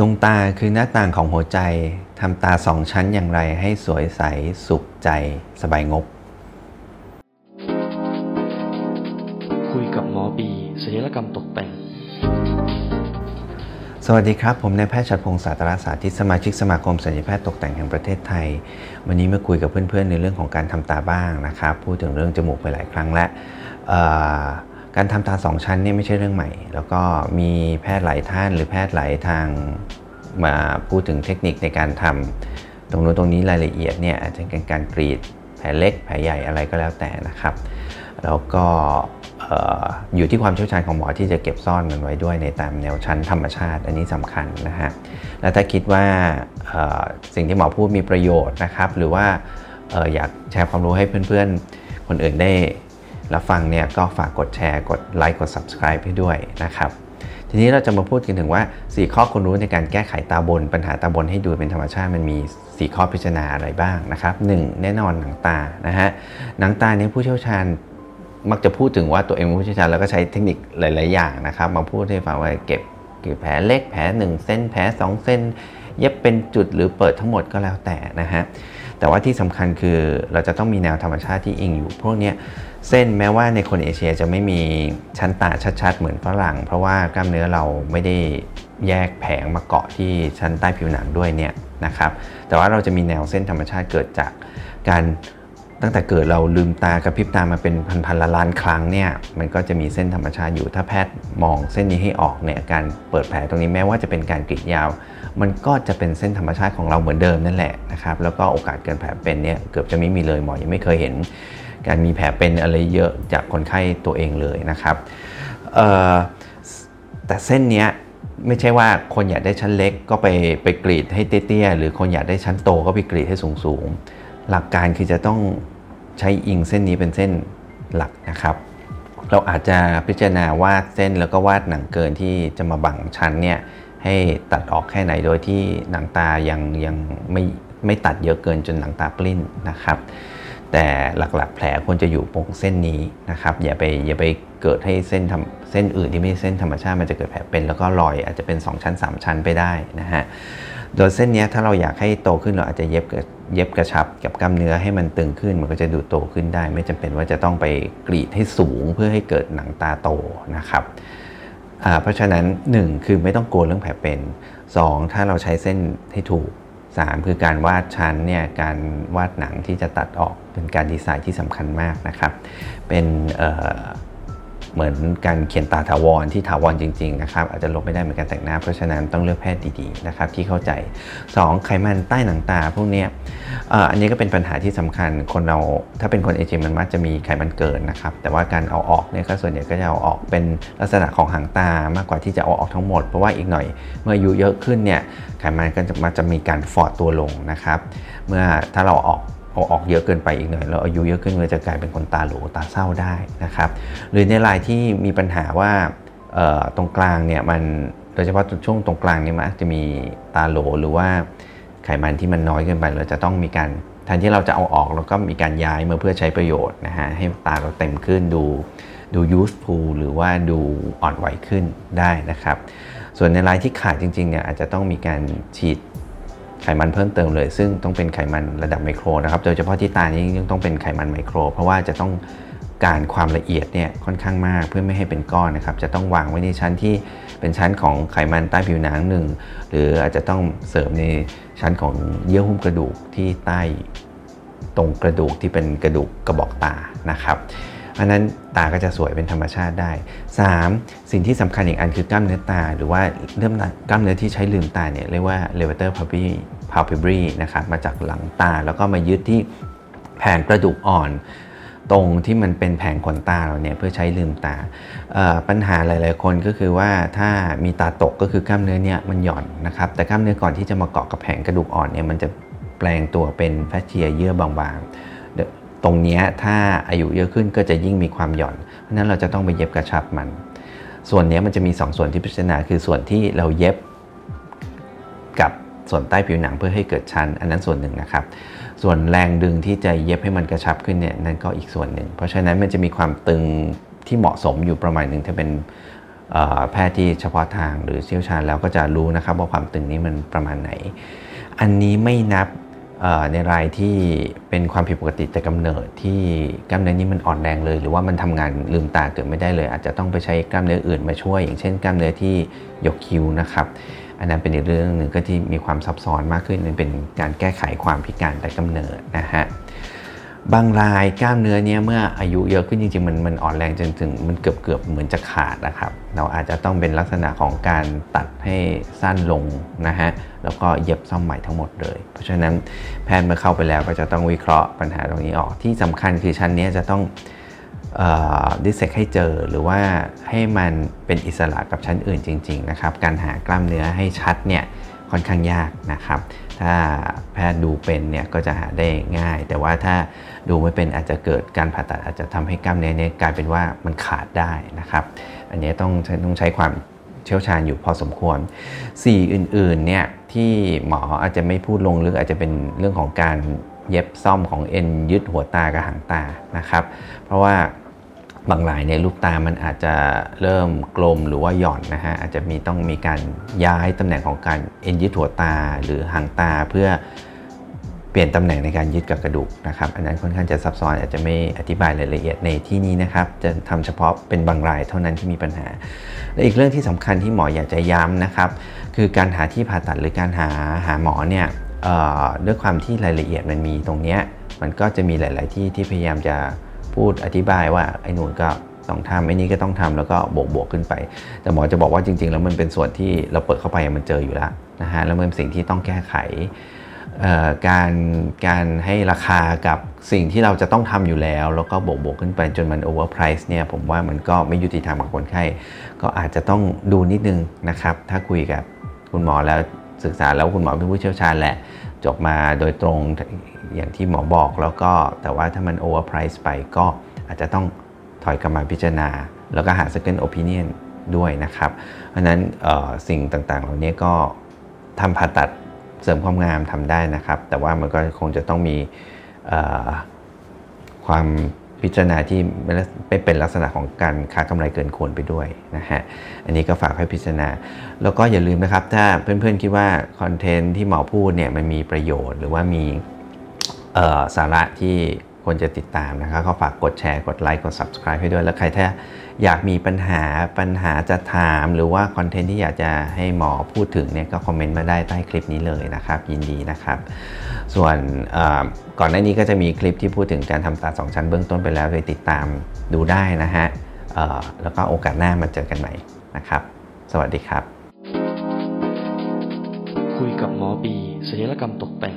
ดวงตาคือหน้าต่างของหัวใจทำตาสองชั้นอย่างไรให้สวยใส สุขใจ สบายงบ คุยกับหมอบีศัลยกรรมตกแต่ง สวัสดีครับ ผมนายแพทย์ชัดพงศ์สาตราสาธิตสมาชิกสมาคมศัลยแพทย์ตกแต่งแห่งประเทศไทย วันนี้มาคุยกับเพื่อนๆ ในเรื่องของการทำตาบ้างนะครับ พูดถึงเรื่องจมูกไปหลายครั้งและ การทำตาสองชั้นนี่ไม่ใช่เรื่องใหม่ แล้วก็มีแพทย์หลายท่านหรือแพทย์หลายทางมาพูดถึงเทคนิคในการทำตรงนู้นตรงนี้รายละเอียดเนี่ยอาจจะเป็นการกรีดแผลเล็กแผลใหญ่อะไรก็แล้วแต่นะครับ แล้วก็อยู่ที่ความเชี่ยวชาญของหมอที่จะเก็บซ่อนมันไว้ด้วยในตามแนวชั้นธรรมชาติอันนี้สำคัญนะฮะแล้วถ้าคิดว่าสิ่งที่หมอพูดมีประโยชน์นะครับ หรือว่าอยากแชร์ความรู้ให้เพื่อนๆ คนอื่นได้ รับฟังเนี่ยก็ฝากกดแชร์ กดไลค์ กด subscribe ให้ด้วยนะครับทีนี้เราจะมาพูดกันถึงว่า 4 ข้อควรรู้ในการแก้ไขตาบน ปัญหาตาบนให้ดูเป็นธรรมชาติมันมี 4 ข้อพิจารณาอะไรบ้างนะครับ 1. แน่นอนหนังตานะฮะหนังตาเนี่ยผู้เชี่ยวชาญมักจะพูดถึงว่าตัวเองผู้เชี่ยวชาญแล้วก็ใช้เทคนิคหลาย ๆ อย่างนะครับ มาพูดให้ฟังว่าเก็บ แผลเล็กแผล1เส้นแผล2เส้นเย็บเป็นจุดหรือเปิดทั้งหมดก็แล้วแต่นะฮะแต่ว่าที่สำคัญคือเราจะต้องมีแนวธรรมชาติที่อิงอยู่ พวกนี้เส้นแม้ว่าในคนเอเชียจะไม่มีชั้นตาชัดๆ เหมือนฝรั่ง เพราะว่ากล้ามเนื้อเราไม่ได้แยกแผงมาเกาะที่ชั้นใต้ผิวหนังด้วยเนี่ยนะครับแต่ว่าเราจะมีแนวเส้นธรรมชาติเกิดจากการ ตั้งแต่เกิดเราลืมตากระพริบตามาเป็นพันๆล้านครั้งเนี่ยมันก็จะมีเส้นธรรมชาติอยู่ ถ้าแพทย์มองเส้นนี้ให้ออกเนี่ยการเปิดแผลตรงนี้แม้ว่าจะเป็นการกรีดยาว มันก็จะเป็นเส้นธรรมชาติของเราเหมือนเดิมนั่นแหละนะครับแล้วก็โอกาสเกิดแผลเป็นเนี่ยเกือบจะไม่มีเลยหมอยังไม่เคยเห็น การมีแผลเป็นอะไรเยอะจากคนไข้ตัวเองเลยนะครับแต่เส้นเนี้ยไม่ใช่ว่าคนอยากได้ชั้นเล็กก็ไปไปกรีดให้เตี้ยๆหรือคนอยากได้ชั้นโตก็ไปกรีดให้สูงๆ หลักการคือจะต้องใช้อิงเส้นนี้เป็นเส้นหลักนะครับ เราอาจจะพิจารณาวาดเส้นแล้วก็วาดหนังเกินที่จะมาบังชั้นเนี่ยให้ตัดออกแค่ไหนโดยที่หนังตายังยังไม่ไม่ตัดเยอะเกินจนหนังตาปลิ้นนะครับ แต่หลักๆ แผลควรจะอยู่ตรงเส้นนี้นะครับ อย่าไปอย่าไปเกิดให้เส้นทำเส้นอื่นที่ไม่ใช่เส้นธรรมชาติมันจะเกิดแผลเป็น แล้วก็รอยอาจจะเป็น 2 ชั้น 3 ชั้นไปได้นะฮะโดยเส้นนี้ถ้าเราอยากให้โตขึ้นเราอาจจะเย็บ เย็บกระชับกับกล้ามเนื้อให้มันตึงขึ้น มันก็จะดูโตขึ้นได้ ไม่จำเป็นว่าจะต้องไปกรีดให้สูงเพื่อให้เกิดหนังตาโตนะครับเพราะฉะนั้น 1 คือไม่ต้องกลัวเรื่องแผลเป็น 2 ถ้าเราใช้เส้นให้ถูก 3 คือการวาดชั้นเนี่ยการวาดหนังที่จะตัดออกเป็นการดีไซน์ที่สำคัญมากนะครับ เป็นเหมือนการเขียนตาถาวรที่ถาวรจริงๆนะครับอาจจะลบไม่ได้เหมือนการแต่งหน้าเพราะฉะนั้นต้องเลือกแพทย์ดีๆนะครับที่เข้าใจ 2. ไขมันใต้หนังตาพวกนี้ อันนี้ก็เป็นปัญหาที่สำคัญคนเราถ้าเป็นคนเอเชียมันมักจะมีไขมันเกินนะครับ แต่ว่าการเอาออกเนี่ยก็ส่วนใหญ่ก็จะเอาออกเป็นลักษณะของหางตามากกว่าที่จะเอาออกทั้งหมด เพราะว่าอีกหน่อยเมื่ออายุเยอะขึ้นเนี่ยไขมันก็จะมาจะมีการฟอดตัวลงนะครับ เมื่อถ้าเราออกเอาออกเยอะเกินไปอีกหน่อยแล้วอายุเยอะขึ้นก็จะกลายเป็นคนตาหลูตาเศร้าได้นะครับ หรือในรายที่มีปัญหาว่าตรงกลางเนี่ยมันโดยเฉพาะช่วงตรงกลางนี่มันจะมีตาโหลหรือว่า ไขมันที่มันน้อยเกินไปเราจะต้องมีการแทนที่เราจะเอาออกเราก็มีการย้ายมาเพื่อใช้ประโยชน์นะฮะให้ตาเราเต็มขึ้นดูดู useful หรือว่าดูอ่อนไหวขึ้นได้นะครับ ส่วนในรายที่ขาดจริงๆเนี่ยอาจจะต้องมีการฉีดไขมันเพิ่มเติมเลย ซึ่งต้องเป็นไขมันระดับไมโครนะครับ โดยเฉพาะที่ตานี้ยังต้องเป็นไขมันไมโคร เพราะว่าจะต้องการความละเอียดเนี่ยค่อนข้างมากเพื่อไม่ให้เป็นก้อนนะครับ จะต้องวางไว้ในชั้นที่เป็นชั้นของไขมันใต้ผิวหนังหนึ่งหรืออาจจะต้องเสริมใน ชั้นของเยื่อหุ้มกระดูกที่ใต้ตรงกระดูกที่เป็นกระดูกกระบอกตานะครับอันนั้นตาก็จะสวยเป็นธรรมชาติได้ 3. สิ่งที่สำคัญอีกอันคือกล้ามเนื้อตา หรือว่าเริ่มกล้ามเนื้อที่ใช้ลืมตาเนี่ยเรียกว่า levator palpebri นะครับมาจากหลังตาแล้วก็มายึดที่แผงกระดูกอ่อน ตรงที่มันเป็นแผงขนตาเราเนี่ยเพื่อใช้ลืมตา ปัญหาหลาย ๆ คนก็คือว่าถ้ามีตาตกก็คือกล้ามเนื้อเนี่ยมันหย่อนนะครับแต่กล้ามเนื้อก่อนที่จะมาเกาะกับแผงกระดูกอ่อนเนี่ยมันจะแปลงตัวเป็นแฟชเชียเยื่อบางๆ ตรงนี้ถ้าอายุเยอะขึ้นก็จะยิ่งมีความหย่อน เพราะนั้นเราจะต้องไปเย็บกระชับมัน ส่วนนี้มันจะมี 2 ส่วนที่พิจารณาคือส่วนที่เราเย็บ ส่วนใต้ผิวหนังเพื่อให้เกิดชั้น อันนั้นส่วนหนึ่งนะครับ ส่วนแรงดึงที่จะเย็บให้มันกระชับขึ้นเนี่ยนั่นก็อีกส่วนหนึ่ง เพราะฉะนั้นมันจะมีความตึงที่เหมาะสมอยู่ประมาณหนึ่งถ้าเป็นแพทย์ที่เฉพาะทางหรือเชี่ยวชาญแล้วก็จะรู้นะครับว่าความตึงนี้มันประมาณไหน อันนี้ไม่นับในรายที่เป็นความผิดปกติแต่กำเนิดที่กล้ามเนื้อนี้มันอ่อนแรงเลย หรือว่ามันทำงานลืมตาเกิดไม่ได้เลย อาจจะต้องไปใช้กล้ามเนื้ออื่นมาช่วย อย่างเช่น กล้ามเนื้อที่ยกคิ้วนะครับ อันนั้นเป็นอีกเรื่องหนึ่งก็ที่มีความซับซ้อนมากขึ้นเป็นการแก้ไขความพิการแต่กำเนิดนะฮะบางรายกล้ามเนื้อเนี้ยเมื่ออายุเยอะขึ้นจริงๆมันมันอ่อนแรงจนถึงมันเกือบเกือบเหมือนจะขาดนะครับ เราอาจจะต้องเป็นลักษณะของการตัดให้สั้นลงนะฮะแล้วก็เย็บซ่อมใหม่ทั้งหมดเลย เพราะฉะนั้นแพทย์เมื่อเข้าไปแล้วก็จะต้องวิเคราะห์ปัญหาตรงนี้ออกที่สำคัญคือชั้นนี้จะต้อง ดิเซกให้เจอหรือว่าให้มันเป็นอิสระกับชั้นอื่นจริงๆนะครับการหากล้ามเนื้อให้ชัดเนี่ยค่อนข้างยากนะครับ ถ้าแพทย์ดูเป็นเนี่ยก็จะหาได้ง่าย แต่ว่าถ้าดูไม่เป็นอาจจะเกิดการผ่าตัดอาจจะทำให้กล้ามเนื้อเนี่ยกลายเป็นว่ามันขาดได้นะครับ อันนี้ต้องต้องใช้ความเชี่ยวชาญอยู่พอสมควรสี่อื่นๆเนี่ยที่หมออาจจะไม่พูดลงลึกอาจจะเป็นเรื่องของการ เย็บซ่อมของเอ็นยึดหัวตากับหางตานะครับ เพราะว่าบางรายเนี่ยลูกตามันอาจจะเริ่มกลมหรือว่าหย่อนนะฮะอาจจะมีต้องมีการย้ายตำแหน่งของการเอ็นยึดหัวตาหรือหางตาเพื่อเปลี่ยนตำแหน่งในการยึดกับกระดูกนะครับอันนั้นค่อนข้างจะซับซ้อนอาจจะไม่อธิบายรายละเอียดในที่นี้นะครับ จะทำเฉพาะเป็นบางรายเท่านั้นที่มีปัญหา และอีกเรื่องที่สำคัญที่หมออยากจะย้ำนะครับ คือการหาที่ผ่าตัดหรือการหาหาหมอเนี่ย ด้วยความที่รายละเอียดมันมีตรงเนี้ยมันก็จะมีหลาย ๆ ที่ที่พยายามจะพูดอธิบายว่าไอ้นู่นก็ต้องทำไอ้นี้ก็ต้องทำแล้วก็บวกบวกขึ้นไป แต่หมอจะบอกว่าจริง ๆ แล้วมันเป็นส่วนที่เราเปิดเข้าไปมันเจออยู่แล้วนะฮะแล้วมันเป็นสิ่งที่ต้องแก้ไขการการให้ราคากับสิ่งที่เราจะต้องทำอยู่แล้ว แล้วก็บวกบวกขึ้นไปจนมันโอเวอร์ไพรซ์เนี่ยผมว่ามันก็ไม่ยุติธรรมกับคนไข้ ก็อาจจะต้องดูนิดนึงนะครับ ถ้าคุยกับคุณหมอแล้ว ศึกษาแล้วคุณหมอเป็นผู้เชี่ยวชาญแหละ จบมาโดยตรงอย่างที่หมอบอกแล้วก็แต่ว่าถ้ามันโอเวอร์ไพรซ์ไปก็อาจจะต้องถอยกลับมาพิจารณา แล้วก็หา second opinion ด้วยนะครับ เพราะนั้นสิ่งต่างๆ เหล่านี้ก็ทำผ่าตัดเสริมความงามทำได้นะครับ แต่ว่ามันก็คงจะต้องมีความ พิจารณาที่ไม่เป็นลักษณะของการค้ากำไรเกินควรไปด้วยนะฮะอันนี้ก็ฝากให้พิจารณา แล้วก็อย่าลืมนะครับ ถ้าเพื่อนๆคิดว่าคอนเทนต์ที่หมอพูดเนี่ยมันมีประโยชน์ หรือว่ามีสาระที่ควรจะติดตามนะครับก็ฝากกดแชร์กดไลค์กด subscribe ให้ด้วย แล้วใครถ้าอยากมีปัญหาปัญหาจะถาม หรือว่าคอนเทนต์ที่อยากจะให้หมอพูดถึงเนี่ยก็คอมเมนต์มาได้ใต้คลิปนี้เลยนะครับ ยินดีนะครับ ส่วน ก่อนหน้านี้ก็จะมีคลิปที่พูดถึงการทำตาสองชั้นเบื้องต้นไปแล้วไปติดตามดูได้นะฮะแล้วก็โอกาสหน้ามาเจอกันใหม่นะครับ สวัสดีครับ คุยกับหมอบีศัลยกรรมตกแต่ง